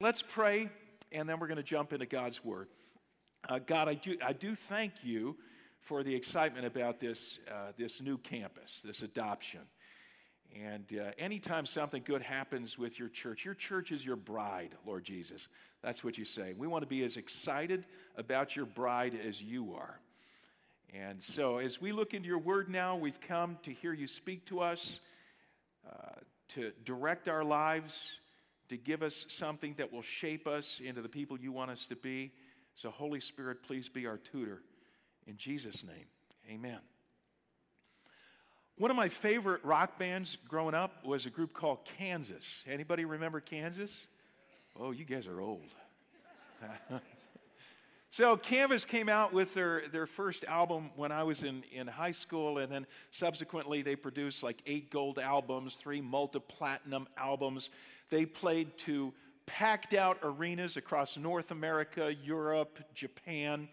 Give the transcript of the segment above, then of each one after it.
Let's pray, and then we're going to jump into God's Word. Uh, God, I do, I do thank you for the excitement about this, uh, this new campus, this adoption. And uh, anytime something good happens with your church, your church is your bride, Lord Jesus. That's what you say. We want to be as excited about your bride as you are. And so, as we look into your word now, we've come to hear you speak to us, uh, to direct our lives to give us something that will shape us into the people you want us to be. So, Holy Spirit, please be our tutor. In Jesus' name, amen. One of my favorite rock bands growing up was a group called Kansas. Anybody remember Kansas? Oh, you guys are old. so Kansas came out with their, their first album when I was in, in high school, and then subsequently they produced like eight gold albums, three multi-platinum albums. They played to packed out arenas across North America, Europe, Japan.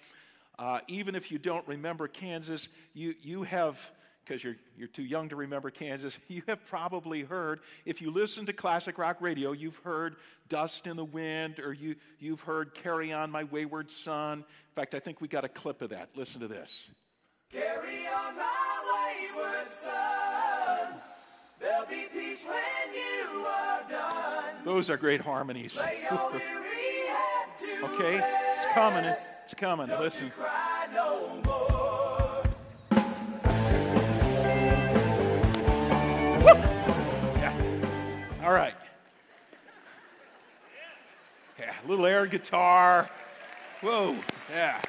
Uh, even if you don't remember Kansas, you, you have, because you're, you're too young to remember Kansas, you have probably heard, if you listen to classic rock radio, you've heard Dust in the Wind or you, you've heard Carry On My Wayward Son. In fact, I think we got a clip of that. Listen to this. Carry on my wayward son. There'll be peace when you. Those are great harmonies. Lay your weary head to Okay, it's coming. It's coming. Listen. you cry no more. Yeah. All right. Yeah, a little air guitar. Whoa. Yeah.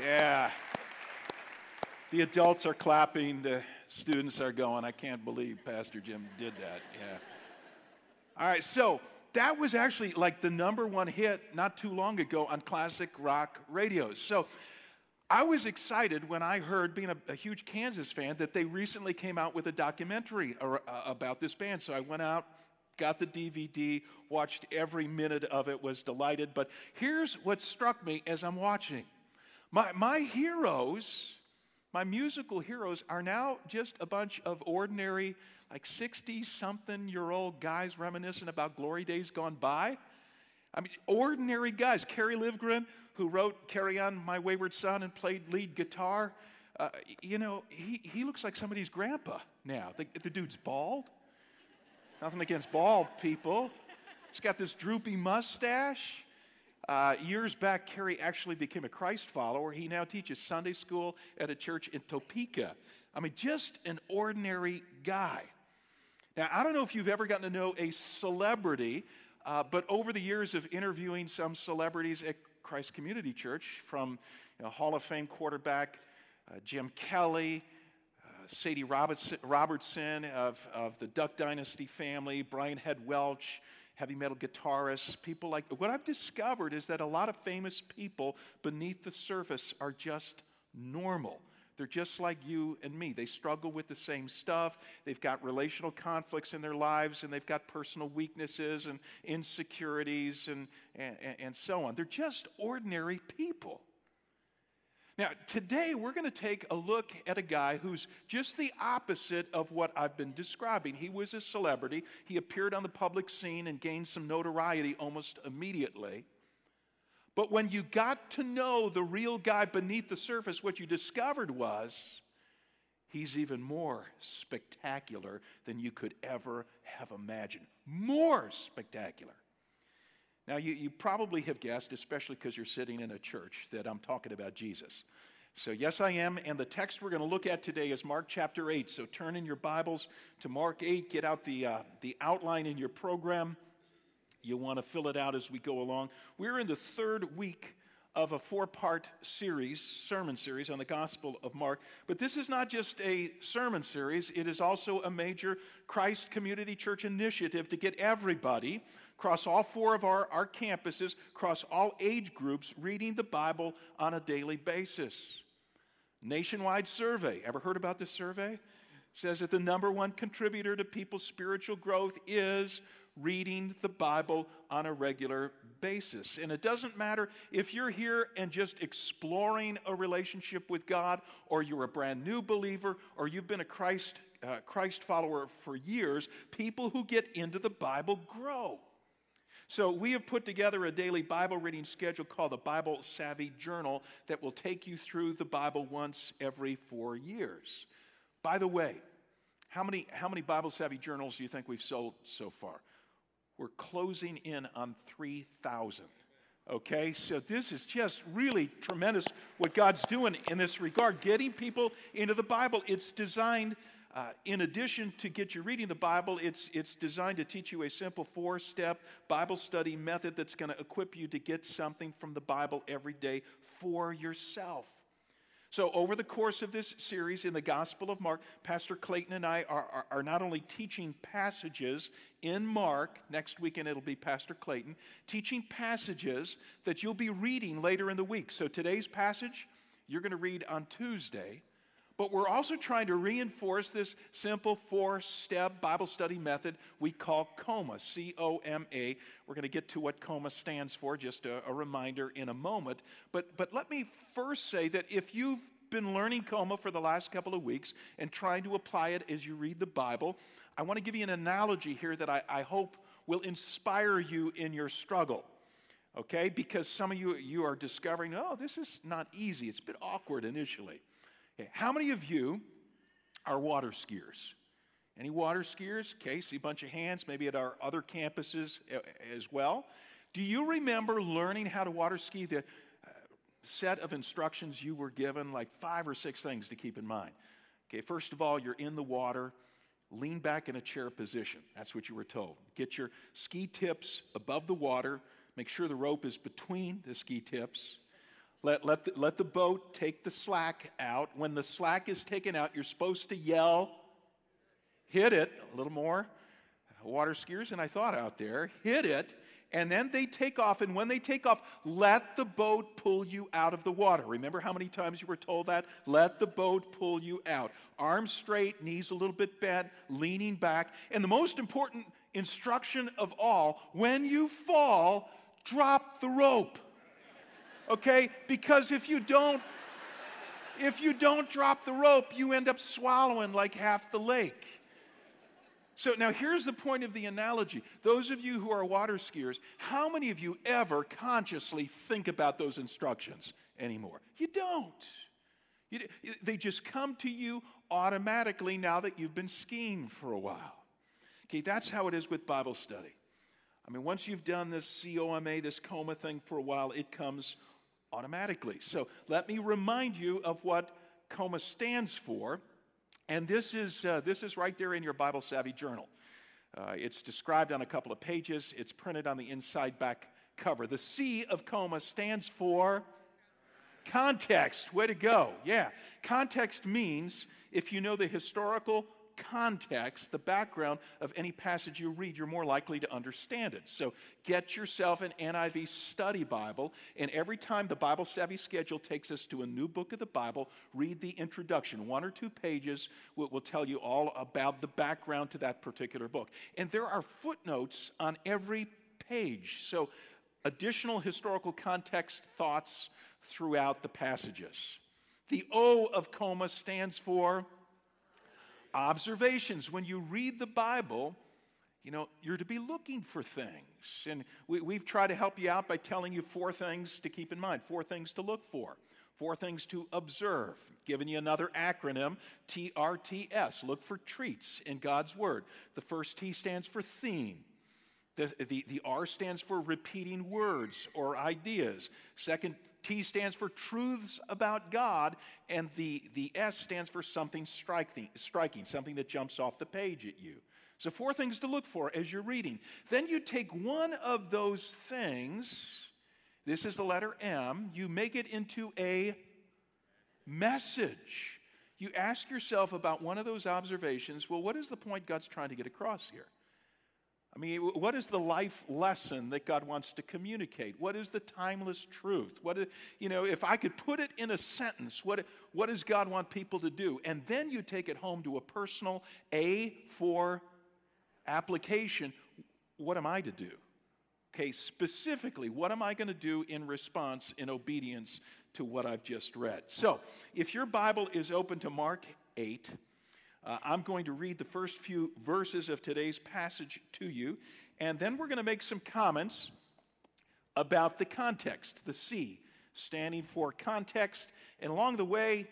Yeah. The adults are clapping. The students are going, I can't believe Pastor Jim did that. Yeah. All right, so that was actually like the number one hit not too long ago on classic rock radios. So I was excited when I heard, being a, a huge Kansas fan, that they recently came out with a documentary ar- uh, about this band. So I went out, got the DVD, watched every minute of it, was delighted. But here's what struck me as I'm watching my, my heroes, my musical heroes, are now just a bunch of ordinary, like 60 something year old guys reminiscent about glory days gone by. I mean, ordinary guys. Kerry Livgren, who wrote Carry On My Wayward Son and played lead guitar, uh, you know, he, he looks like somebody's grandpa now. The, the dude's bald. Nothing against bald people. He's got this droopy mustache. Uh, years back, Kerry actually became a Christ follower. He now teaches Sunday school at a church in Topeka. I mean, just an ordinary guy. Now, I don't know if you've ever gotten to know a celebrity, uh, but over the years of interviewing some celebrities at Christ Community Church, from you know, Hall of Fame quarterback uh, Jim Kelly, uh, Sadie Robertson, Robertson of, of the Duck Dynasty family, Brian Head Welch, heavy metal guitarists, people like what I've discovered is that a lot of famous people beneath the surface are just normal. They're just like you and me. They struggle with the same stuff. They've got relational conflicts in their lives, and they've got personal weaknesses and insecurities and, and, and so on. They're just ordinary people. Now, today we're going to take a look at a guy who's just the opposite of what I've been describing. He was a celebrity, he appeared on the public scene and gained some notoriety almost immediately. But when you got to know the real guy beneath the surface, what you discovered was he's even more spectacular than you could ever have imagined. More spectacular. Now, you, you probably have guessed, especially because you're sitting in a church, that I'm talking about Jesus. So, yes, I am. And the text we're going to look at today is Mark chapter 8. So, turn in your Bibles to Mark 8. Get out the, uh, the outline in your program. You'll want to fill it out as we go along. We're in the third week of a four part series, sermon series on the Gospel of Mark. But this is not just a sermon series, it is also a major Christ Community Church initiative to get everybody across all four of our, our campuses, across all age groups, reading the Bible on a daily basis. Nationwide survey. Ever heard about this survey? says that the number one contributor to people's spiritual growth is reading the Bible on a regular basis. And it doesn't matter if you're here and just exploring a relationship with God, or you're a brand new believer, or you've been a Christ, uh, Christ follower for years, people who get into the Bible grow. So, we have put together a daily Bible reading schedule called the Bible Savvy Journal that will take you through the Bible once every four years. By the way, how many, how many Bible Savvy journals do you think we've sold so far? We're closing in on 3,000. Okay, so this is just really tremendous what God's doing in this regard, getting people into the Bible. It's designed uh, in addition to get you reading the Bible, it's, it's designed to teach you a simple four step Bible study method that's going to equip you to get something from the Bible every day for yourself. So, over the course of this series in the Gospel of Mark, Pastor Clayton and I are, are, are, not only teaching passages in Mark, next weekend it'll be Pastor Clayton, teaching passages that you'll be reading later in the week. So, today's passage you're going to read on Tuesday. But we're also trying to reinforce this simple four step Bible study method we call COMA, C O M A. We're going to get to what COMA stands for, just a, a, reminder in a moment. But, but let me first say that if you've been learning COMA for the last couple of weeks and trying to apply it as you read the Bible, I want to give you an analogy here that I, I hope will inspire you in your struggle okay? Because some of you, you are discovering, oh, this is not easy. It's a bit awkward initially. Okay, how many of you are water skiers? Any water skiers? Okay, see a bunch of hands, maybe at our other campuses as well. Do you remember learning how to water ski? The uh, set of instructions you were given, like five or six things to keep in mind. Okay, first of all, you're in the water, lean back in a chair position. That's what you were told. Get your ski tips above the water, make sure the rope is between the ski tips. Let, let, the, let the boat take the slack out. When the slack is taken out, you're supposed to yell, hit it, a little more. Water skiers, and I thought out there, hit it, and then they take off. And when they take off, let the boat pull you out of the water. Remember how many times you were told that? Let the boat pull you out. Arms straight, knees a little bit bent, leaning back. And the most important instruction of all when you fall, drop the rope okay? Because if you don't, if you don't drop the rope, you end up swallowing like half the lake. So now here's the point of the analogy. Those of you who are water skiers, how many of you ever consciously think about those instructions anymore? You don't. You, they just come to you automatically now that you've been skiing for a while. Okay, that's how it is with Bible study. I mean, once you've done this COMA, this coma thing for a while, it comes automatically. So let me remind you of what COMA stands for. And this is, uh, this is right there in your Bible Savvy journal. Uh, it's described on a couple of pages, it's printed on the inside back cover. The C of COMA stands for context. Way to go. Yeah. Context means if you know the historical context, the background of any passage you read, you're more likely to understand it. So get yourself an NIV study Bible, and every time the Bible Savvy schedule takes us to a new book of the Bible, read the introduction. One or two pages will, will tell you all about the background to that particular book. And there are footnotes on every page. So additional historical context thoughts throughout the passages. The O of coma stands for observations. When you read the Bible, you know, you're to be looking for things. And we, have tried to help you out by telling you four things to keep in mind, four things to look for, four things to observe. Giving you another acronym, TRTS. Look for treats in God's Word. The first T stands for theme. The, the, the R stands for repeating words or ideas. Second T stands for truths about God, and the, the S stands for something striking, striking, something that jumps off the page at you. So, four things to look for as you're reading. Then you take one of those things, this is the letter M, you make it into a message. You ask yourself about one of those observations well, what is the point God's trying to get across here? I mean, what is the life lesson that God wants to communicate? What is the timeless truth? What is, you know, if I could put it in a sentence, what, what does God want people to do? And then you take it home to a personal A for application. What am I to do? Okay, specifically, what am I going to do in response, in obedience to what I've just read? So, if your Bible is open to Mark 8, uh, I'm going to read the first few verses of today's passage to you, And then we're going to make some comments about the context, the C, standing for context. And along the way,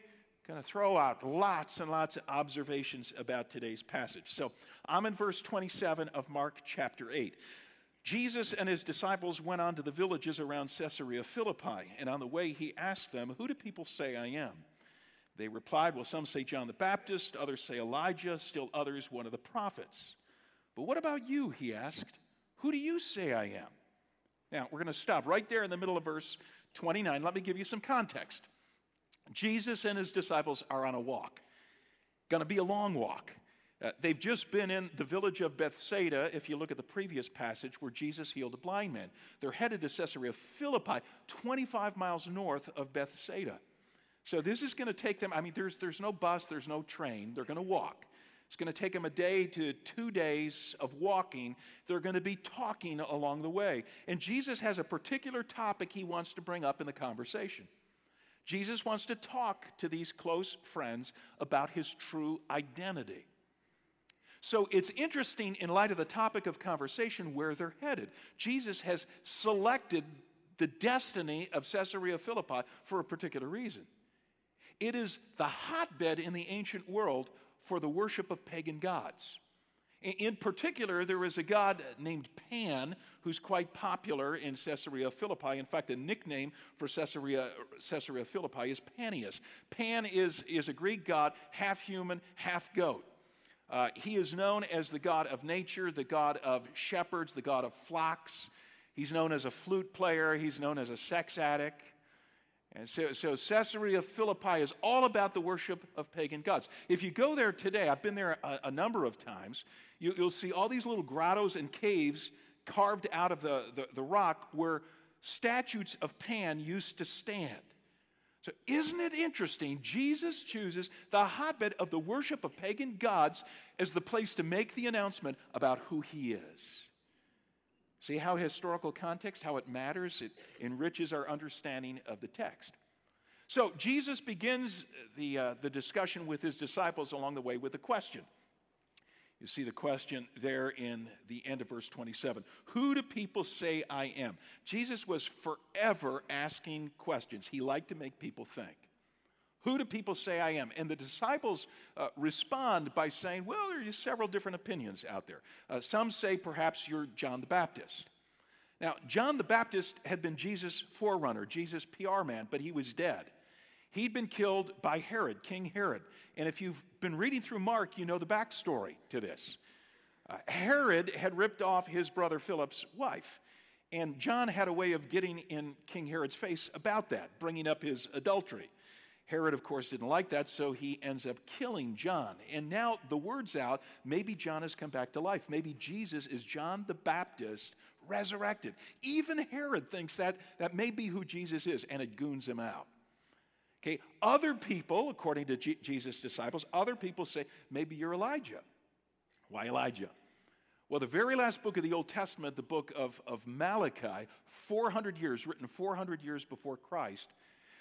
going to throw out lots and lots of observations about today's passage. So I'm in verse 27 of Mark chapter 8. Jesus and his disciples went on to the villages around Caesarea Philippi, and on the way he asked them, Who do people say I am? They replied, Well, some say John the Baptist, others say Elijah, still others one of the prophets. But what about you? He asked. Who do you say I am? Now, we're going to stop right there in the middle of verse 29. Let me give you some context. Jesus and his disciples are on a walk, going to be a long walk. Uh, they've just been in the village of Bethsaida, if you look at the previous passage where Jesus healed a blind man. They're headed to Caesarea Philippi, 25 miles north of Bethsaida. So this is going to take them, I mean, there's, there's no bus, there's no train. They're going to walk. It's going to take them a day to two days of walking. They're going to be talking along the way. And Jesus has a particular topic he wants to bring up in the conversation. Jesus wants to talk to these close friends about his true identity. So it's interesting in light of the topic of conversation where they're headed. Jesus has selected the destiny of Caesarea Philippi for a particular reason. It is the hotbed in the ancient world for the worship of pagan gods. In particular, there is a god named Pan who's quite popular in Caesarea Philippi. In fact, the nickname for Caesarea, Caesarea Philippi is Panias. Pan is, is a Greek god, half human, half goat. Uh, he is known as the god of nature, the god of shepherds, the god of flocks. He's known as a flute player, he's known as a sex addict. And so, so Caesarea Philippi is all about the worship of pagan gods. If you go there today, I've been there a, a number of times, you, will see all these little grottos and caves carved out of the, the, the rock where statues of Pan used to stand. So, isn't it interesting? Jesus chooses the hotbed of the worship of pagan gods as the place to make the announcement about who he is. See how historical context, how it matters? It enriches our understanding of the text. So, Jesus begins the, uh, the discussion with his disciples along the way with a question. You see the question there in the end of verse 27. Who do people say I am? Jesus was forever asking questions. He liked to make people think. Who do people say I am? And the disciples uh, respond by saying, well, there are several different opinions out there. Uh, some say perhaps you're John the Baptist. Now, John the Baptist had been Jesus' forerunner, Jesus' PR man, but he was dead. He'd been killed by Herod, King Herod. And if you've been reading through Mark, you know the backstory to this. Uh, Herod had ripped off his brother Philip's wife. And John had a way of getting in King Herod's face about that, bringing up his adultery. Herod, of course, didn't like that, so he ends up killing John. And now the word's out maybe John has come back to life. Maybe Jesus is John the Baptist resurrected. Even Herod thinks that that may be who Jesus is, and it goons him out. Okay, other people, according to G- Jesus' disciples, other people say, maybe you're Elijah. Why Elijah? Well, the very last book of the Old Testament, the book of, of Malachi, 400 years, written 400 years before Christ,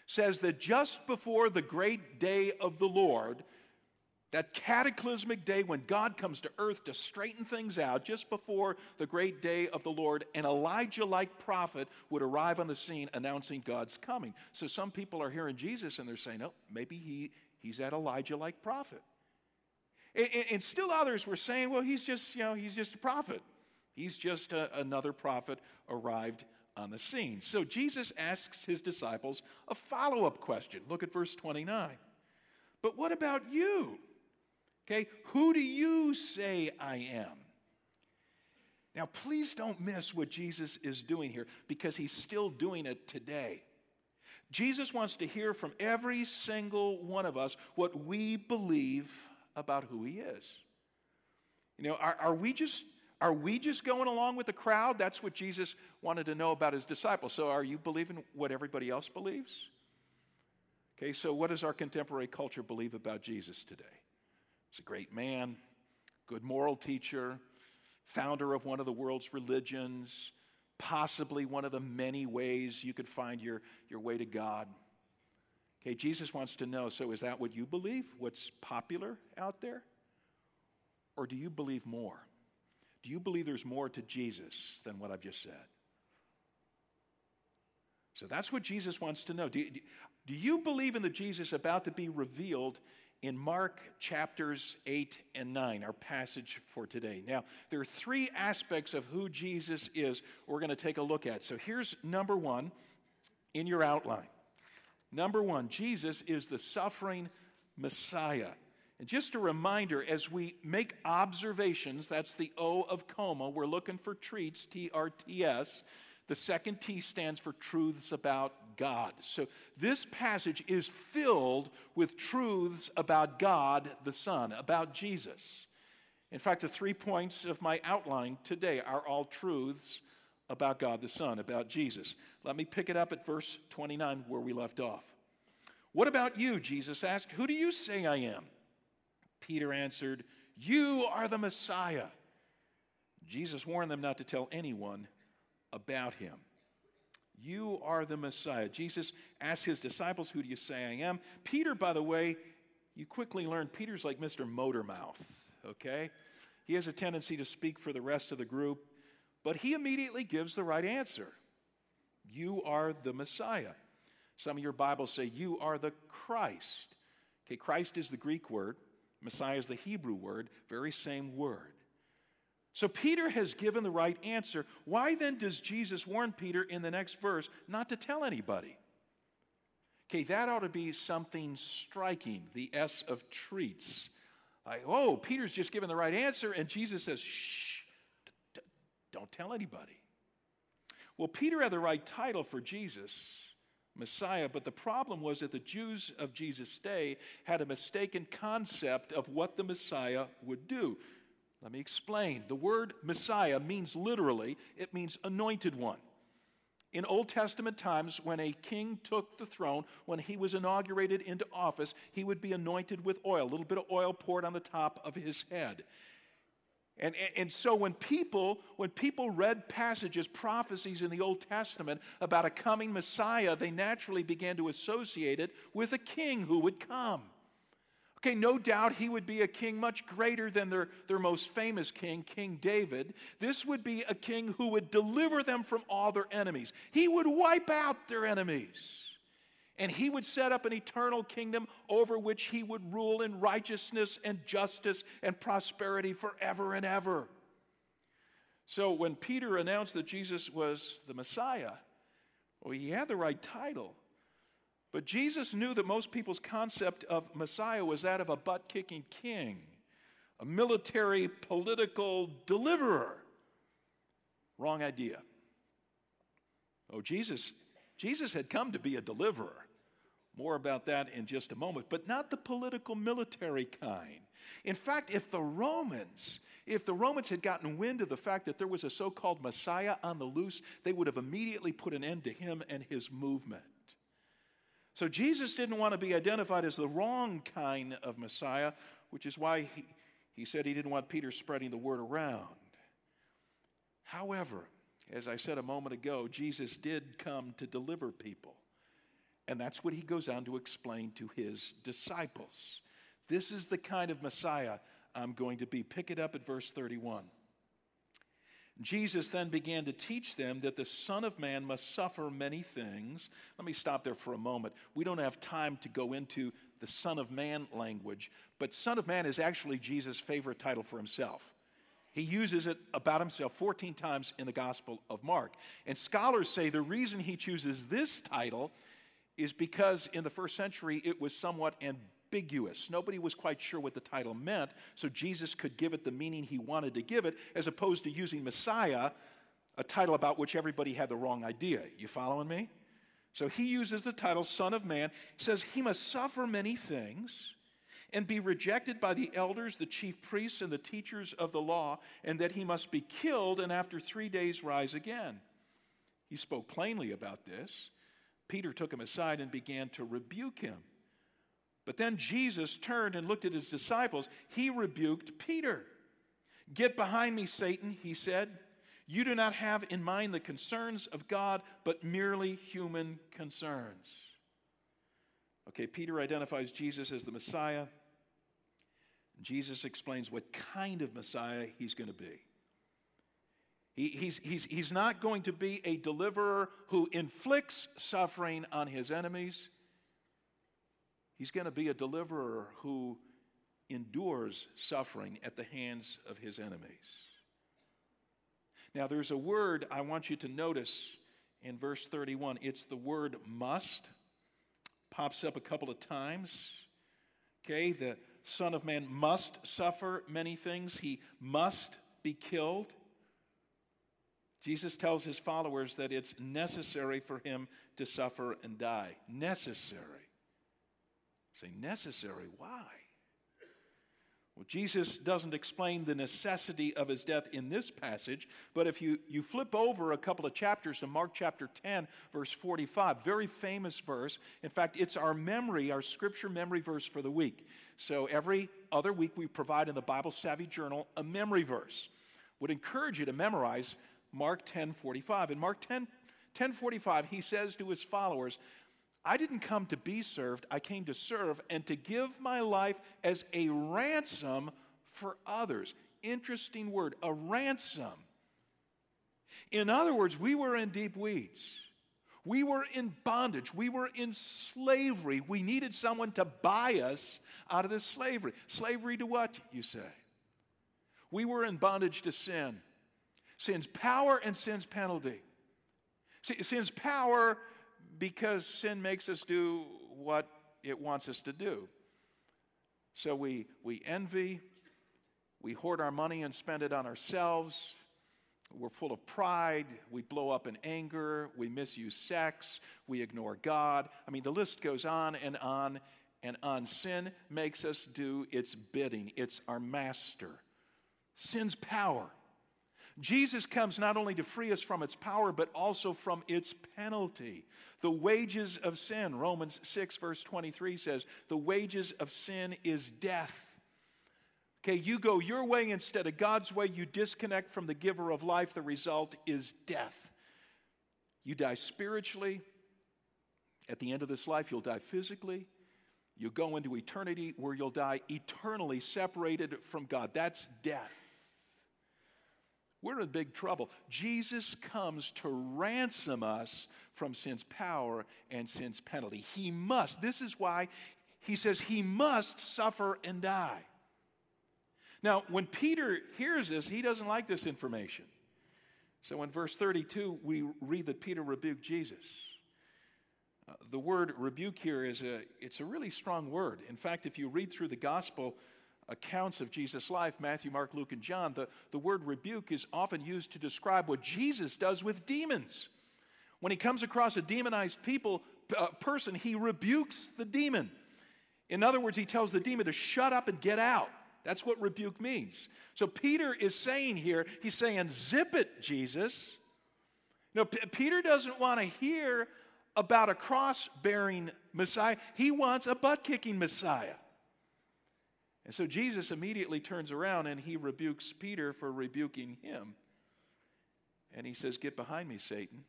says that just before the great day of the Lord, that cataclysmic day when God comes to earth to straighten things out, just before the great day of the Lord, an Elijah like prophet would arrive on the scene announcing God's coming. So some people are hearing Jesus and they're saying, oh, maybe he, he's that Elijah like prophet. And, and, still others were saying, well, he's just, you know, he's just a prophet. He's just a, another prophet arrived on the scene. So Jesus asks his disciples a follow up question. Look at verse 29. But what about you? Okay, who do you say I am? Now, please don't miss what Jesus is doing here because he's still doing it today. Jesus wants to hear from every single one of us what we believe about who he is. You know, are, are, we just are we just going along with the crowd? That's what Jesus wanted to know about his disciples. So are you believing what everybody else believes? Okay, so what does our contemporary culture believe about Jesus today? He's a great man, good moral teacher, founder of one of the world's religions, possibly one of the many ways you could find your, your way to God. Okay, Jesus wants to know so is that what you believe? What's popular out there? Or do you believe more? Do you believe there's more to Jesus than what I've just said? So that's what Jesus wants to know. Do you, do you believe in the Jesus about to be revealed in Mark chapters 8 and 9, our passage for today? Now, there are three aspects of who Jesus is we're going to take a look at. So here's number one in your outline. Number one, Jesus is the suffering Messiah. And just a reminder as we make observations, that's the O of coma, we're looking for treats, T R T S. The second T stands for truths about God. So this passage is filled with truths about God the Son, about Jesus. In fact, the three points of my outline today are all truths about God the Son, about Jesus. Let me pick it up at verse 29 where we left off. What about you? Jesus asked. Who do you say I am? Peter answered, You are the Messiah. Jesus warned them not to tell anyone about him. You are the Messiah. Jesus asked his disciples, Who do you say I am? Peter, by the way, you quickly learn Peter's like Mr. Motormouth, okay? He has a tendency to speak for the rest of the group, but he immediately gives the right answer. You are the Messiah. Some of your Bibles say, You are the Christ. Okay, Christ is the Greek word, Messiah is the Hebrew word, very same word. So Peter has given the right answer. Why then does Jesus warn Peter in the next verse not to tell anybody? Okay, that ought to be something striking, the S of treats. Like, oh, Peter's just given the right answer, and Jesus says, shh, don't tell anybody. Well, Peter had the right title for Jesus, Messiah, but the problem was that the Jews of Jesus' day had a mistaken concept of what the Messiah would do. Let me explain. The word Messiah means literally, it means anointed one. In Old Testament times, when a king took the throne, when he was inaugurated into office, he would be anointed with oil, a little bit of oil poured on the top of his head. And, and so when people, when people read passages, prophecies in the Old Testament about a coming Messiah, they naturally began to associate it with a king who would come. Okay, no doubt he would be a king much greater than their, their most famous king, King David. This would be a king who would deliver them from all their enemies. He would wipe out their enemies. And he would set up an eternal kingdom over which he would rule in righteousness and justice and prosperity forever and ever. So when Peter announced that Jesus was the Messiah, well, he had the right title. But Jesus knew that most people's concept of Messiah was that of a butt kicking king, a military political deliverer. Wrong idea. Oh, Jesus, Jesus had come to be a deliverer. More about that in just a moment, but not the political military kind. In fact, if the Romans, if the Romans had gotten wind of the fact that there was a so called Messiah on the loose, they would have immediately put an end to him and his movement. So Jesus didn't want to be identified as the wrong kind of Messiah, which is why he, he said he didn't want Peter spreading the word around. However, as I said a moment ago, Jesus did come to deliver people. And that's what he goes on to explain to his disciples. This is the kind of Messiah I'm going to be. Pick it up at verse 31. Jesus then began to teach them that the Son of Man must suffer many things. Let me stop there for a moment. We don't have time to go into the Son of Man language, but Son of Man is actually Jesus' favorite title for himself. He uses it about himself 14 times in the Gospel of Mark. And scholars say the reason he chooses this title is because in the first century it was somewhat ambiguous. Nobody was quite sure what the title meant, so Jesus could give it the meaning he wanted to give it, as opposed to using Messiah, a title about which everybody had the wrong idea. You following me? So he uses the title Son of Man. Says he must suffer many things and be rejected by the elders, the chief priests, and the teachers of the law, and that he must be killed and after three days rise again. He spoke plainly about this. Peter took him aside and began to rebuke him. But then Jesus turned and looked at his disciples. He rebuked Peter. Get behind me, Satan, he said. You do not have in mind the concerns of God, but merely human concerns. Okay, Peter identifies Jesus as the Messiah. Jesus explains what kind of Messiah he's going to be. He, he's, he's, he's not going to be a deliverer who inflicts suffering on his enemies. He's going to be a deliverer who endures suffering at the hands of his enemies. Now, there's a word I want you to notice in verse 31. It's the word must. Pops up a couple of times. Okay, the Son of Man must suffer many things, he must be killed. Jesus tells his followers that it's necessary for him to suffer and die. Necessary. Say, necessary. Why? Well, Jesus doesn't explain the necessity of his death in this passage, but if you, you flip over a couple of chapters to Mark chapter 10, verse 45, very famous verse. In fact, it's our memory, our scripture memory verse for the week. So every other week we provide in the Bible Savvy Journal a memory verse. Would encourage you to memorize Mark 10 45. In Mark 10, 10 45, he says to his followers, I didn't come to be served, I came to serve and to give my life as a ransom for others. Interesting word, a ransom. In other words, we were in deep weeds. We were in bondage. We were in slavery. We needed someone to buy us out of this slavery. Slavery to what, you say? We were in bondage to sin. Sin's power and sin's penalty. Sin's power because sin makes us do what it wants us to do. So we, we envy, we hoard our money and spend it on ourselves. We're full of pride. We blow up in anger. We misuse sex. We ignore God. I mean, the list goes on and on and on. Sin makes us do its bidding, it's our master. Sin's power. Jesus comes not only to free us from its power, but also from its penalty. The wages of sin, Romans 6, verse 23 says, the wages of sin is death. Okay, you go your way instead of God's way, you disconnect from the giver of life, the result is death. You die spiritually. At the end of this life, you'll die physically. You go into eternity where you'll die eternally separated from God. That's death. We're in big trouble. Jesus comes to ransom us from sin's power and sin's penalty. He must. This is why he says he must suffer and die. Now, when Peter hears this, he doesn't like this information. So in verse 32, we read that Peter rebuked Jesus. Uh, the word rebuke here is a, it's a really strong word. In fact, if you read through the gospel, accounts of Jesus' life Matthew, Mark, Luke, and John the, the word rebuke is often used to describe what Jesus does with demons. When he comes across a demonized people, uh, person, he rebukes the demon. In other words, he tells the demon to shut up and get out. That's what rebuke means. So Peter is saying here, he's saying, zip it, Jesus. No, P- Peter doesn't want to hear about a cross bearing Messiah, he wants a butt kicking Messiah. And so Jesus immediately turns around and he rebukes Peter for rebuking him. And he says, Get behind me, Satan.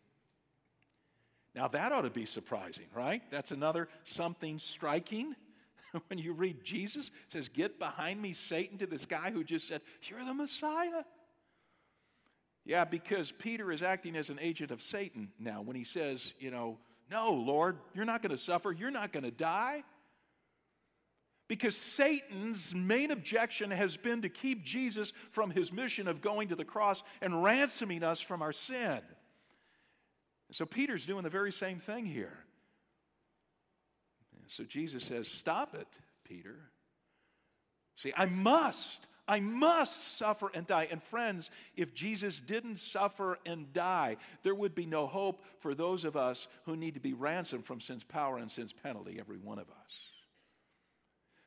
Now that ought to be surprising, right? That's another something striking. when you read Jesus says, Get behind me, Satan, to this guy who just said, You're the Messiah. Yeah, because Peter is acting as an agent of Satan now when he says, you know, no, Lord, you're not going to suffer, you're not going to die. Because Satan's main objection has been to keep Jesus from his mission of going to the cross and ransoming us from our sin. So Peter's doing the very same thing here. So Jesus says, Stop it, Peter. See, I must, I must suffer and die. And friends, if Jesus didn't suffer and die, there would be no hope for those of us who need to be ransomed from sin's power and sin's penalty, every one of us.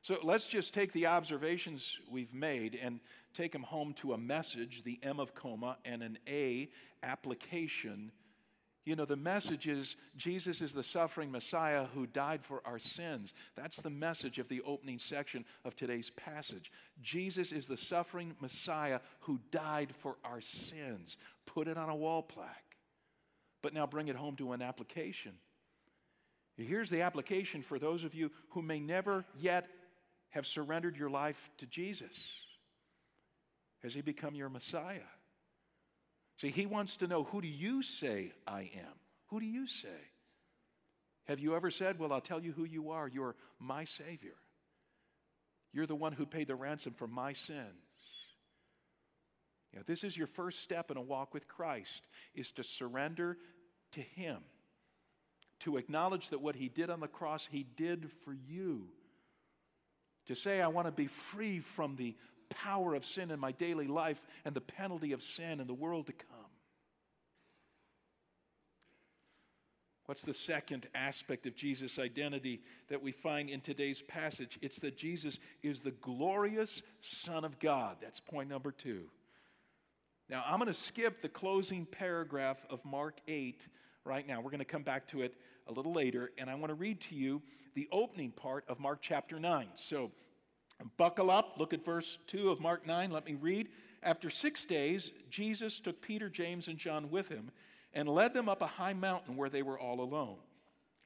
So let's just take the observations we've made and take them home to a message, the M of coma, and an A application. You know, the message is Jesus is the suffering Messiah who died for our sins. That's the message of the opening section of today's passage. Jesus is the suffering Messiah who died for our sins. Put it on a wall plaque. But now bring it home to an application. Here's the application for those of you who may never yet have surrendered your life to Jesus? Has He become your Messiah? See, he wants to know who do you say I am? Who do you say? Have you ever said, Well, I'll tell you who you are. You're my Savior. You're the one who paid the ransom for my sins. You know, this is your first step in a walk with Christ, is to surrender to Him, to acknowledge that what He did on the cross, He did for you. To say, I want to be free from the power of sin in my daily life and the penalty of sin in the world to come. What's the second aspect of Jesus' identity that we find in today's passage? It's that Jesus is the glorious Son of God. That's point number two. Now, I'm going to skip the closing paragraph of Mark 8 right now. We're going to come back to it a little later, and I want to read to you the opening part of Mark chapter 9. So, buckle up, look at verse 2 of Mark 9. Let me read. After six days, Jesus took Peter, James, and John with him and led them up a high mountain where they were all alone.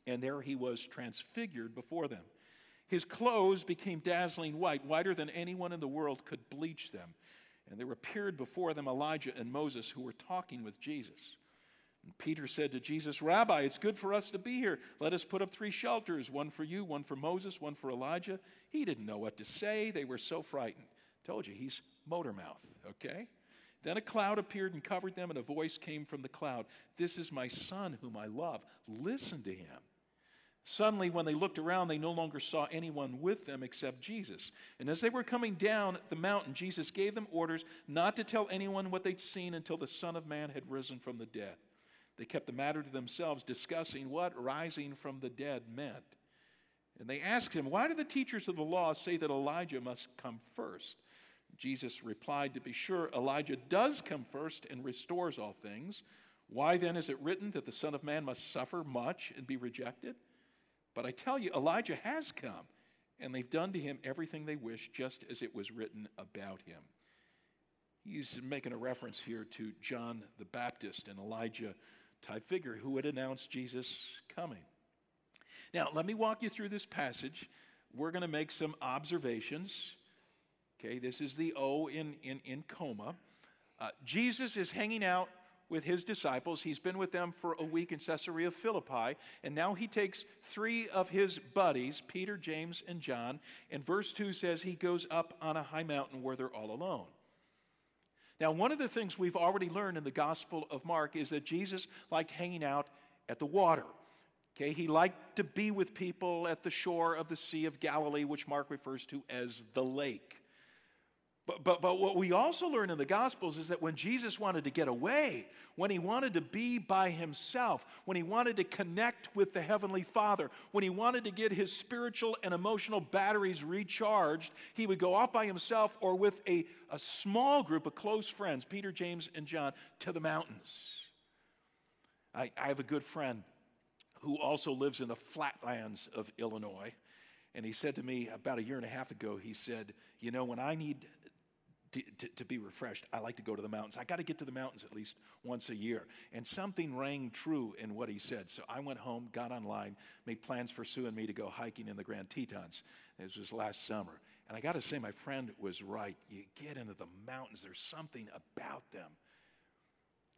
And there he was transfigured before them. His clothes became dazzling white, whiter than anyone in the world could bleach them. And there appeared before them Elijah and Moses who were talking with Jesus. Peter said to Jesus, Rabbi, it's good for us to be here. Let us put up three shelters one for you, one for Moses, one for Elijah. He didn't know what to say. They were so frightened. Told you, he's motor mouth, okay? Then a cloud appeared and covered them, and a voice came from the cloud This is my son whom I love. Listen to him. Suddenly, when they looked around, they no longer saw anyone with them except Jesus. And as they were coming down the mountain, Jesus gave them orders not to tell anyone what they'd seen until the Son of Man had risen from the dead. They kept the matter to themselves, discussing what rising from the dead meant. And they asked him, Why do the teachers of the law say that Elijah must come first? Jesus replied, To be sure, Elijah does come first and restores all things. Why then is it written that the Son of Man must suffer much and be rejected? But I tell you, Elijah has come, and they've done to him everything they wish, just as it was written about him. He's making a reference here to John the Baptist, and Elijah type figure who had announced Jesus coming. Now, let me walk you through this passage. We're going to make some observations Okay, this is the O in, in, in coma. Uh, Jesus is hanging out with his disciples. He's been with them for a week in Caesarea Philippi, and now he takes three of his buddies, Peter, James, and John, and verse 2 says he goes up on a high mountain where they're all alone. Now, one of the things we've already learned in the Gospel of Mark is that Jesus liked hanging out at the water. Okay, he liked to be with people at the shore of the Sea of Galilee, which Mark refers to as the lake. But, but, but what we also learn in the Gospels is that when Jesus wanted to get away, when he wanted to be by himself, when he wanted to connect with the Heavenly Father, when he wanted to get his spiritual and emotional batteries recharged, he would go off by himself or with a, a small group of close friends, Peter, James, and John, to the mountains. I, I have a good friend who also lives in the flatlands of Illinois. And he said to me about a year and a half ago, he said, You know, when I need to, to, to, be refreshed, I like to go to the mountains. I got to get to the mountains at least once a year. And something rang true in what he said. So I went home, got online, made plans for Sue and me to go hiking in the Grand Tetons. This was last summer. And I got to say, my friend was right. You get into the mountains, there's something about them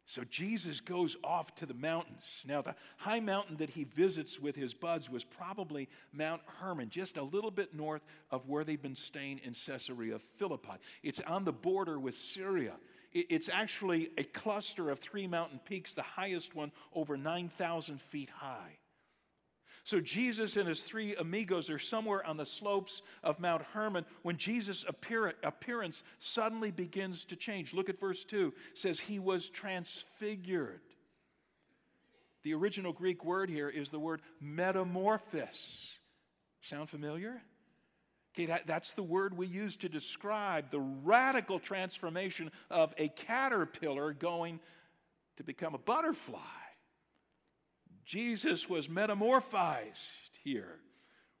so Jesus goes off to the mountains. Now, the high mountain that he visits with his buds was probably Mount Hermon, just a little bit north of where they've been staying in Caesarea Philippi. It's on the border with Syria. It's actually a cluster of three mountain peaks, the highest one over 9,000 feet high. So Jesus and his three amigos are somewhere on the slopes of Mount Hermon when Jesus' appear- appearance suddenly begins to change. Look at verse 2. It says he was transfigured. The original Greek word here is the word metamorphosis. Sound familiar? Okay, that, that's the word we use to describe the radical transformation of a caterpillar going to become a butterfly. Jesus was metamorphized here.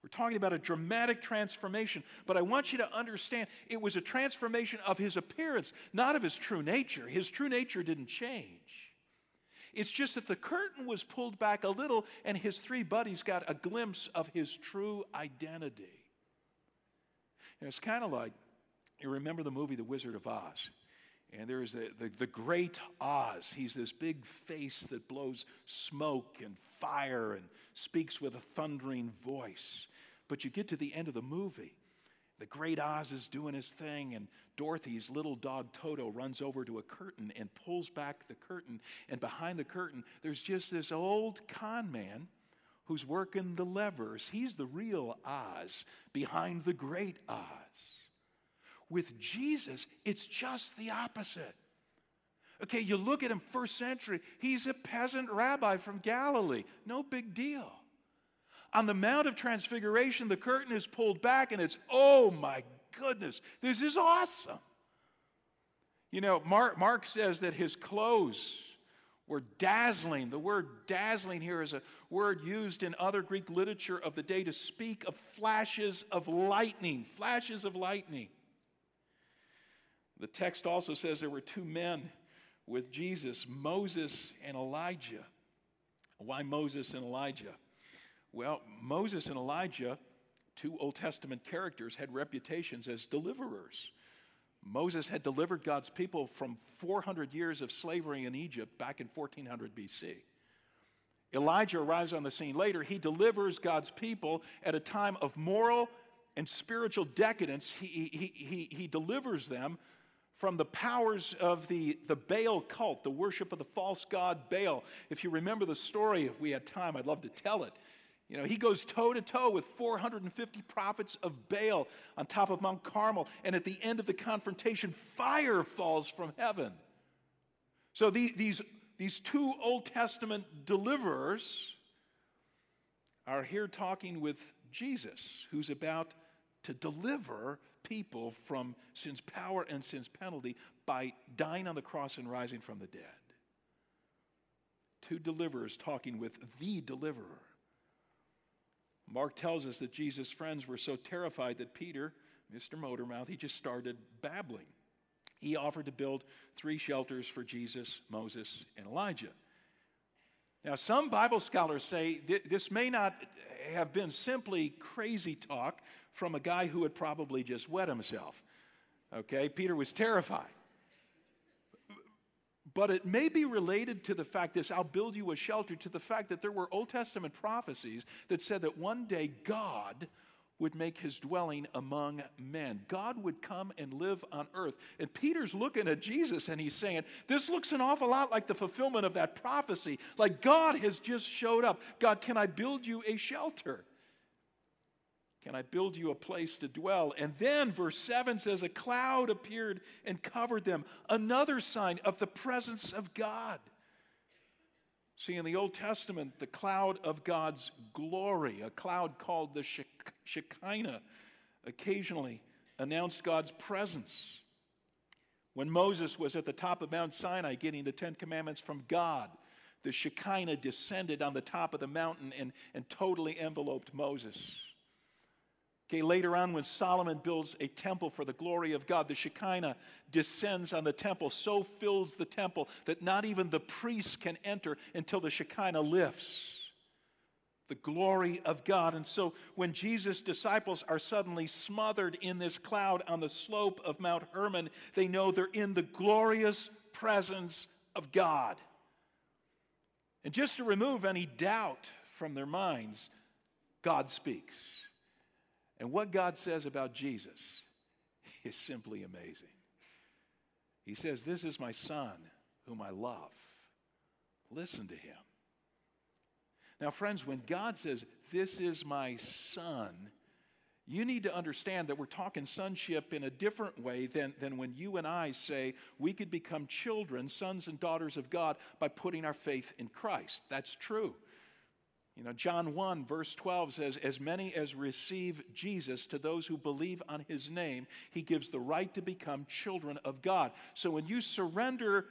We're talking about a dramatic transformation, but I want you to understand it was a transformation of his appearance, not of his true nature. His true nature didn't change. It's just that the curtain was pulled back a little, and his three buddies got a glimpse of his true identity. And it's kind of like you remember the movie The Wizard of Oz. And there is the, the, the great Oz. He's this big face that blows smoke and fire and speaks with a thundering voice. But you get to the end of the movie. The great Oz is doing his thing, and Dorothy's little dog Toto runs over to a curtain and pulls back the curtain. And behind the curtain, there's just this old con man who's working the levers. He's the real Oz behind the great Oz. With Jesus, it's just the opposite. Okay, you look at him first century, he's a peasant rabbi from Galilee. No big deal. On the Mount of Transfiguration, the curtain is pulled back and it's, oh my goodness, this is awesome. You know, Mark, Mark says that his clothes were dazzling. The word dazzling here is a word used in other Greek literature of the day to speak of flashes of lightning, flashes of lightning. The text also says there were two men with Jesus, Moses and Elijah. Why Moses and Elijah? Well, Moses and Elijah, two Old Testament characters, had reputations as deliverers. Moses had delivered God's people from 400 years of slavery in Egypt back in 1400 BC. Elijah arrives on the scene later. He delivers God's people at a time of moral and spiritual decadence. He, he, he, he delivers them from the powers of the, the Baal cult, the worship of the false god Baal. If you remember the story, if we had time, I'd love to tell it. You know, he goes toe to toe with 450 prophets of Baal on top of Mount Carmel. And at the end of the confrontation, fire falls from heaven. So the, these, these two Old Testament deliverers are here talking with Jesus, who's about to deliver people from sin's power and sin's penalty by dying on the cross and rising from the dead. Two deliverers talking with the deliverer. Mark tells us that Jesus' friends were so terrified that Peter, Mr. Motormouth, he just started babbling. He offered to build three shelters for Jesus, Moses, and Elijah. Now, some Bible scholars say th- this may not have been simply crazy talk from a guy who had probably just wet himself. Okay, Peter was terrified. But it may be related to the fact this, I'll build you a shelter, to the fact that there were Old Testament prophecies that said that one day God would make his dwelling among men. God would come and live on earth. And Peter's looking at Jesus and he's saying, This looks an awful lot like the fulfillment of that prophecy. Like God has just showed up. God, can I build you a shelter? Can I build you a place to dwell? And then verse 7 says, A cloud appeared and covered them, another sign of the presence of God. See, in the Old Testament, the cloud of God's glory, a cloud called the Shekinah, occasionally announced God's presence. When Moses was at the top of Mount Sinai getting the Ten Commandments from God, the Shekinah descended on the top of the mountain and, and totally enveloped Moses. Okay, later on, when Solomon builds a temple for the glory of God, the Shekinah descends on the temple, so fills the temple that not even the priests can enter until the Shekinah lifts. The glory of God. And so when Jesus' disciples are suddenly smothered in this cloud on the slope of Mount Hermon, they know they're in the glorious presence of God. And just to remove any doubt from their minds, God speaks. And what God says about Jesus is simply amazing. He says, This is my son whom I love. Listen to him. Now, friends, when God says, This is my son, you need to understand that we're talking sonship in a different way than, than when you and I say we could become children, sons and daughters of God, by putting our faith in Christ. That's true. You know, John 1, verse 12 says, As many as receive Jesus, to those who believe on his name, he gives the right to become children of God. So when you surrender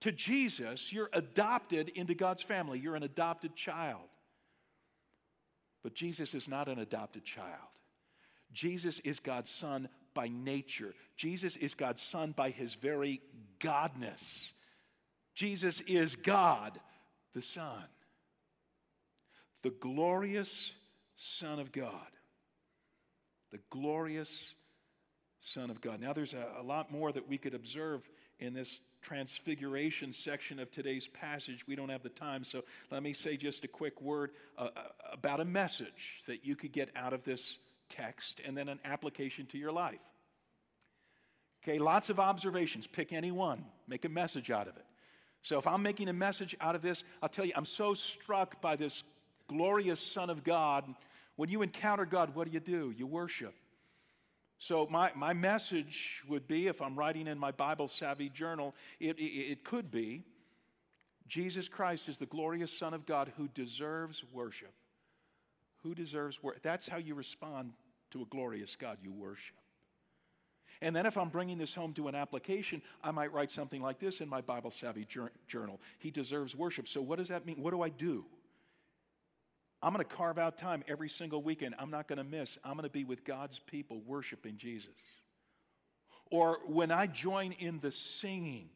to Jesus, you're adopted into God's family. You're an adopted child. But Jesus is not an adopted child. Jesus is God's son by nature. Jesus is God's son by his very godness. Jesus is God the Son the glorious Son of God. The glorious Son of God. Now, there's a, a, lot more that we could observe in this transfiguration section of today's passage. We don't have the time, so let me say just a quick word uh, uh, about a message that you could get out of this text and then an application to your life. Okay, lots of observations. Pick any one, make a message out of it. So if I'm making a message out of this, I'll tell you, I'm so struck by this glorious Son of God. When you encounter God, what do you do? You worship. So, my, my message would be if I'm writing in my Bible savvy journal, it, it, it could be Jesus Christ is the glorious Son of God who deserves worship. Who deserves worship? That's how you respond to a glorious God. You worship. And then, if I'm bringing this home to an application, I might write something like this in my Bible savvy journal He deserves worship. So, what does that mean? What do I do? I'm going to carve out time every single weekend. I'm not going to miss. I'm going to be with God's people worshiping Jesus. Or when I join in the singing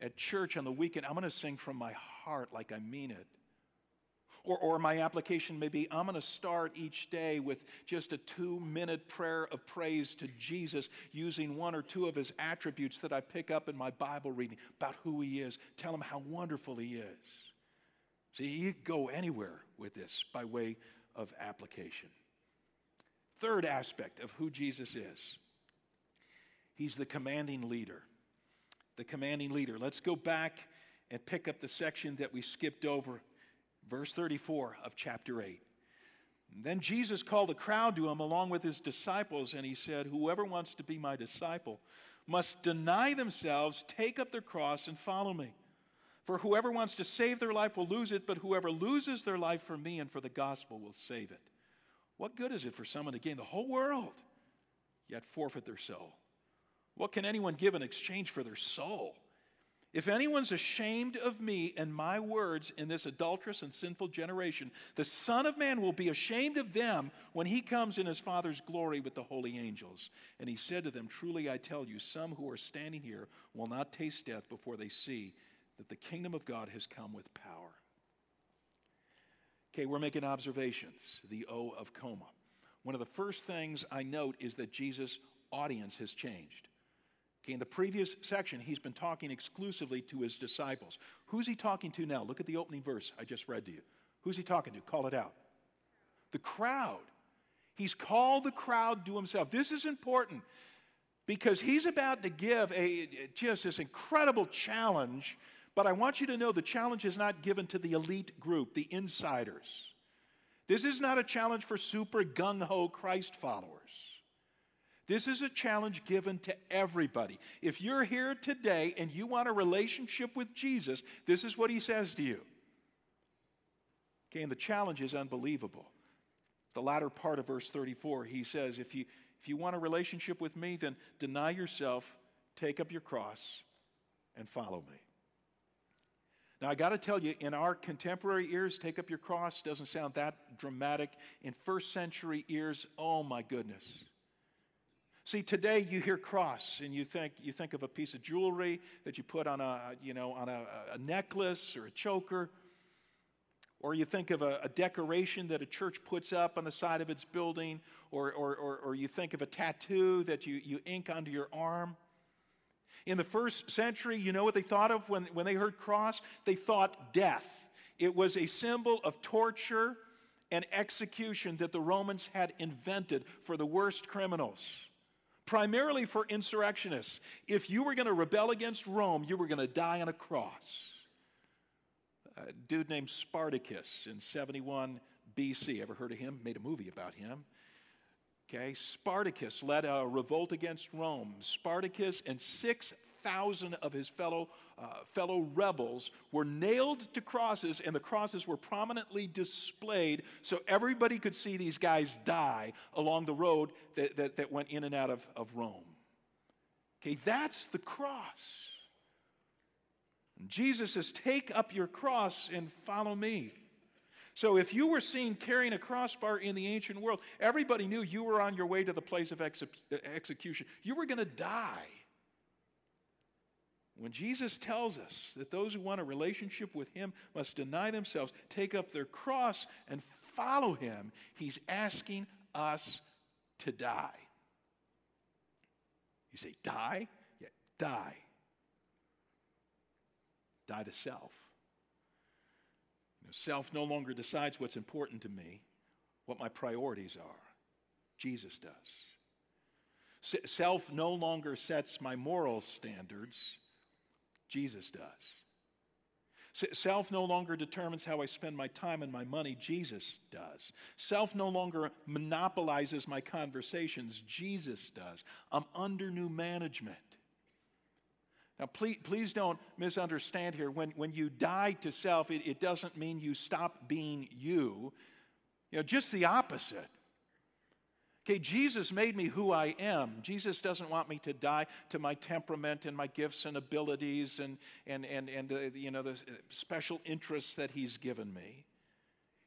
at church on the weekend, I'm going to sing from my heart like I mean it. Or, or my application may be I'm going to start each day with just a two minute prayer of praise to Jesus using one or two of his attributes that I pick up in my Bible reading about who he is. Tell him how wonderful he is. See, you go anywhere with this by way of application. Third aspect of who Jesus is He's the commanding leader. The commanding leader. Let's go back and pick up the section that we skipped over, verse 34 of chapter 8. And then Jesus called a crowd to him along with his disciples, and he said, Whoever wants to be my disciple must deny themselves, take up their cross, and follow me. For whoever wants to save their life will lose it, but whoever loses their life for me and for the gospel will save it. What good is it for someone to gain the whole world, yet forfeit their soul? What can anyone give in exchange for their soul? If anyone's ashamed of me and my words in this adulterous and sinful generation, the Son of Man will be ashamed of them when he comes in his Father's glory with the holy angels. And he said to them, Truly I tell you, some who are standing here will not taste death before they see that the kingdom of God has come with power. Okay, we're making observations, the O of coma. One of the first things I note is that Jesus' audience has changed. Okay, in the previous section, he's been talking exclusively to his disciples. Who's he talking to now? Look at the opening verse I just read to you. Who's he talking to? Call it out. The crowd. He's called the crowd to himself. This is important because he's about to give a just this incredible challenge but I want you to know the challenge is not given to the elite group, the insiders. This is not a challenge for super gung ho Christ followers. This is a challenge given to everybody. If you're here today and you want a relationship with Jesus, this is what he says to you. Okay, and the challenge is unbelievable. The latter part of verse 34, he says, if you, if you want a relationship with me, then deny yourself, take up your cross, and follow me. Now, I got to tell you, in our contemporary ears, take up your cross doesn't sound that dramatic. In first century ears, oh my goodness. See, today you hear cross and you think, you think of a piece of jewelry that you put on a, you know, on a, a necklace or a choker. Or you think of a, a, decoration that a church puts up on the side of its building, or, or, or, or you think of a tattoo that you, you ink onto your arm. In the first century, you know what they thought of when, when they heard cross? They thought death. It was a symbol of torture and execution that the Romans had invented for the worst criminals, primarily for insurrectionists. If you were going to rebel against Rome, you were going to die on a cross. A dude named Spartacus in 71 BC, ever heard of him? Made a movie about him. Okay, Spartacus led a revolt against Rome. Spartacus and 6,000 of his fellow, uh, fellow rebels were nailed to crosses, and the crosses were prominently displayed so everybody could see these guys die along the road that, that, that went in and out of, of Rome. Okay, that's the cross. Jesus says, Take up your cross and follow me. So if you were seen carrying a crossbar in the ancient world, everybody knew you were on your way to the place of exe- uh, execution. You were going to die. When Jesus tells us that those who want a relationship with Him must deny themselves, take up their cross, and follow Him, He's asking us to die. You say, die? Yeah, die. die to self. Self no longer decides what's important to me, what my priorities are. Jesus does. S- self no longer sets my moral standards, Jesus does. Self no longer determines how I spend my time and my money, Jesus does. Self no longer monopolizes my conversations, Jesus does. I'm under new management. Now, please, please don't misunderstand here. When, when you die to self, it, it doesn't mean you stop being you. You know, just the opposite. Okay, Jesus made me who I am. Jesus doesn't want me to die to my temperament and my gifts and abilities and, and, and, and uh, you know, the special interests that He's given me.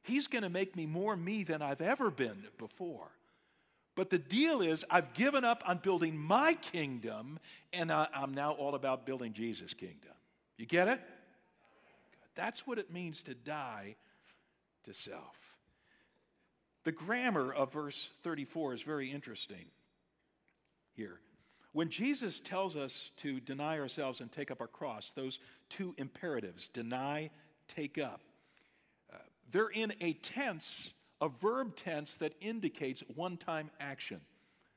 He's going to make me more me than I've ever been before. But the deal is, I've given up on building my kingdom, and I, am now all about building Jesus' kingdom. You get it? That's what it means to die to self. The grammar of verse 34 is very interesting here. When Jesus tells us to deny ourselves and take up our cross, those two imperatives, deny, take up, uh, they're in a tense a verb tense that indicates one time action.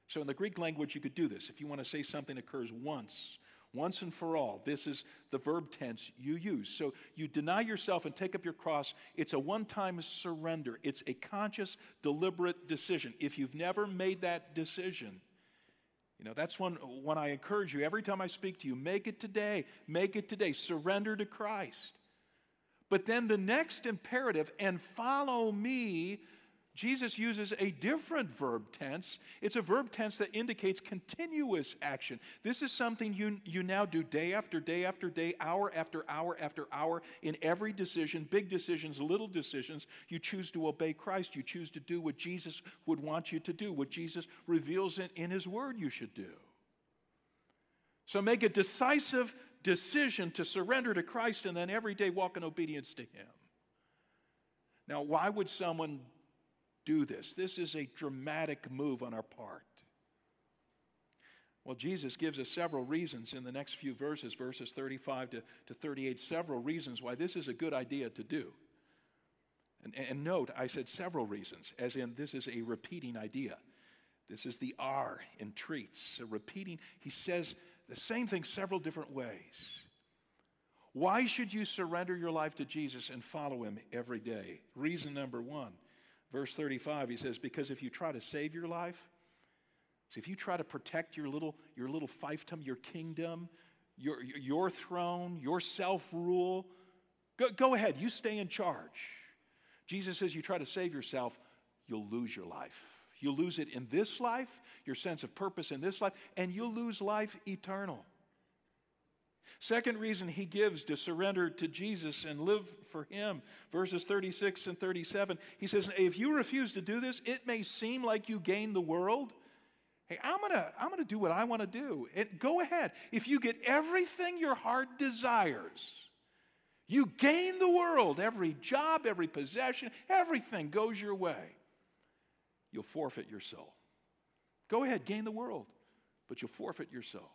So in the Greek language, you could do this. If you want to say something occurs once, once and for all, this is the verb tense you use. So you deny yourself and take up your cross. It's a one time surrender, it's a conscious, deliberate decision. If you've never made that decision, you know, that's when, when I encourage you every time I speak to you, make it today. Make it today. Surrender to Christ. But then the next imperative, and follow me, Jesus uses a different verb tense. It's a verb tense that indicates continuous action. This is something you, you now do day after day after day, hour after hour after hour in every decision, big decisions, little decisions. You choose to obey Christ. You choose to do what Jesus would want you to do, what Jesus reveals in, in His Word you should do. So make a decisive decision to surrender to Christ and then every day walk in obedience to Him. Now, why would someone do this? This is a dramatic move on our part. Well, Jesus gives us several reasons in the next few verses, verses 35 to, to 38, several reasons why this is a good idea to do. And, and note, I said several reasons, as in this is a repeating idea. This is the R in treats. So repeating, he says the same thing several different ways. Why should you surrender your life to Jesus and follow him every day? Reason number one, verse 35, he says, Because if you try to save your life, if you try to protect your little, your little fiefdom, your kingdom, your, your throne, your self rule, go, go ahead, you stay in charge. Jesus says, You try to save yourself, you'll lose your life. You'll lose it in this life, your sense of purpose in this life, and you'll lose life eternal. Second reason he gives to surrender to Jesus and live for him, verses 36 and 37, he says, If you refuse to do this, it may seem like you gain the world. Hey, I'm gonna, I'm gonna do what I wanna do. It, go ahead. If you get everything your heart desires, you gain the world. Every job, every possession, everything goes your way you'll forfeit your soul. Go ahead, gain the world, but you'll forfeit your soul.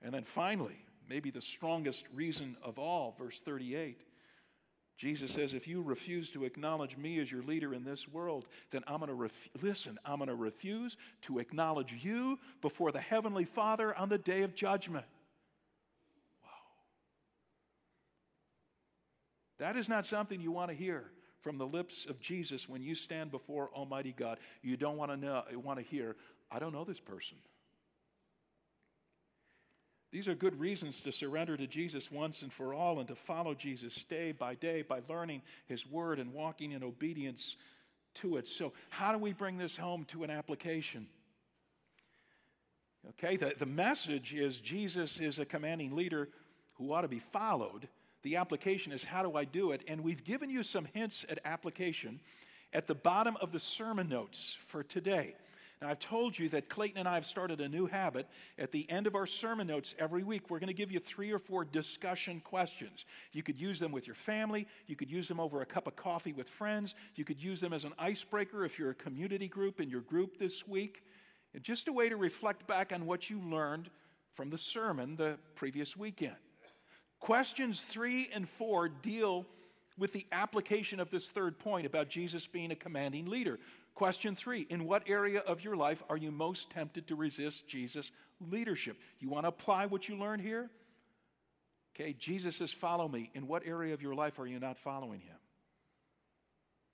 And then finally, maybe the strongest reason of all, verse 38. Jesus says, if you refuse to acknowledge me as your leader in this world, then I'm going to ref- listen, I'm going to refuse to acknowledge you before the heavenly Father on the day of judgment. That is not something you want to hear from the lips of Jesus when you stand before Almighty God. You don't want to know, want to hear, I don't know this person. These are good reasons to surrender to Jesus once and for all and to follow Jesus day by day by learning his word and walking in obedience to it. So, how do we bring this home to an application? Okay, the, the message is Jesus is a commanding leader who ought to be followed. The application is how do I do it? And we've given you some hints at application at the bottom of the sermon notes for today. Now, I've told you that Clayton and I have started a new habit. At the end of our sermon notes every week, we're going to give you three or four discussion questions. You could use them with your family, you could use them over a cup of coffee with friends, you could use them as an icebreaker if you're a community group in your group this week. And just a way to reflect back on what you learned from the sermon the previous weekend. Questions three and four deal with the application of this third point about Jesus being a commanding leader. Question three In what area of your life are you most tempted to resist Jesus' leadership? You want to apply what you learned here? Okay, Jesus says, Follow me. In what area of your life are you not following him?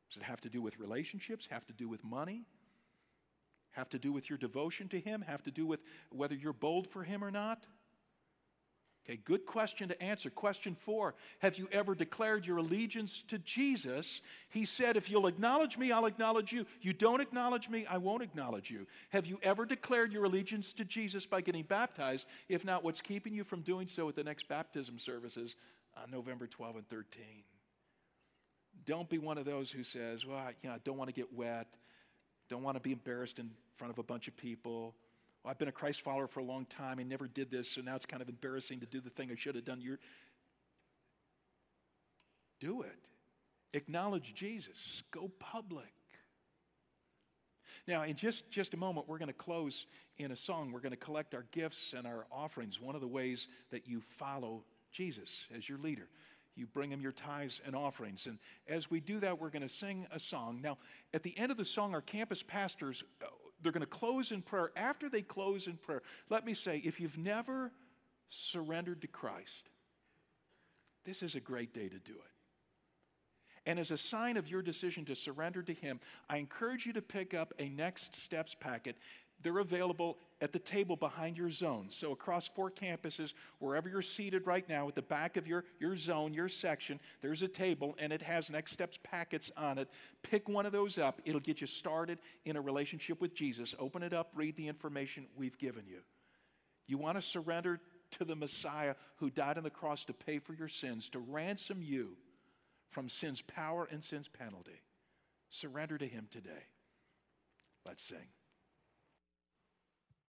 Does it have to do with relationships? Have to do with money? Have to do with your devotion to him? Have to do with whether you're bold for him or not? Okay, good question to answer. Question four Have you ever declared your allegiance to Jesus? He said, If you'll acknowledge me, I'll acknowledge you. You don't acknowledge me, I won't acknowledge you. Have you ever declared your allegiance to Jesus by getting baptized? If not, what's keeping you from doing so at the next baptism services on November 12 and 13? Don't be one of those who says, Well, you know, I don't want to get wet, don't want to be embarrassed in front of a bunch of people. I've been a Christ follower for a long time. I never did this, so now it's kind of embarrassing to do the thing I should have done. You're, do it. Acknowledge Jesus. Go public. Now, in just, just a moment, we're going to close in a song. We're going to collect our gifts and our offerings. One of the ways that you follow Jesus as your leader. You bring him your tithes and offerings. And as we do that, we're going to sing a song. Now, at the end of the song, our campus pastors uh, they're going to close in prayer. After they close in prayer, let me say if you've never surrendered to Christ, this is a great day to do it. And as a sign of your decision to surrender to Him, I encourage you to pick up a Next Steps packet they're available at the table behind your zone. So, across four campuses, wherever you're seated right now, at the back of your, your zone, your section, there's a table and it has Next Steps packets on it. Pick one of those up. It'll get you started in a relationship with Jesus. Open it up, read the information we've given you. You want to surrender to the Messiah who died on the cross to pay for your sins, to ransom you from sin's power and sin's penalty. Surrender to Him today. Let's sing.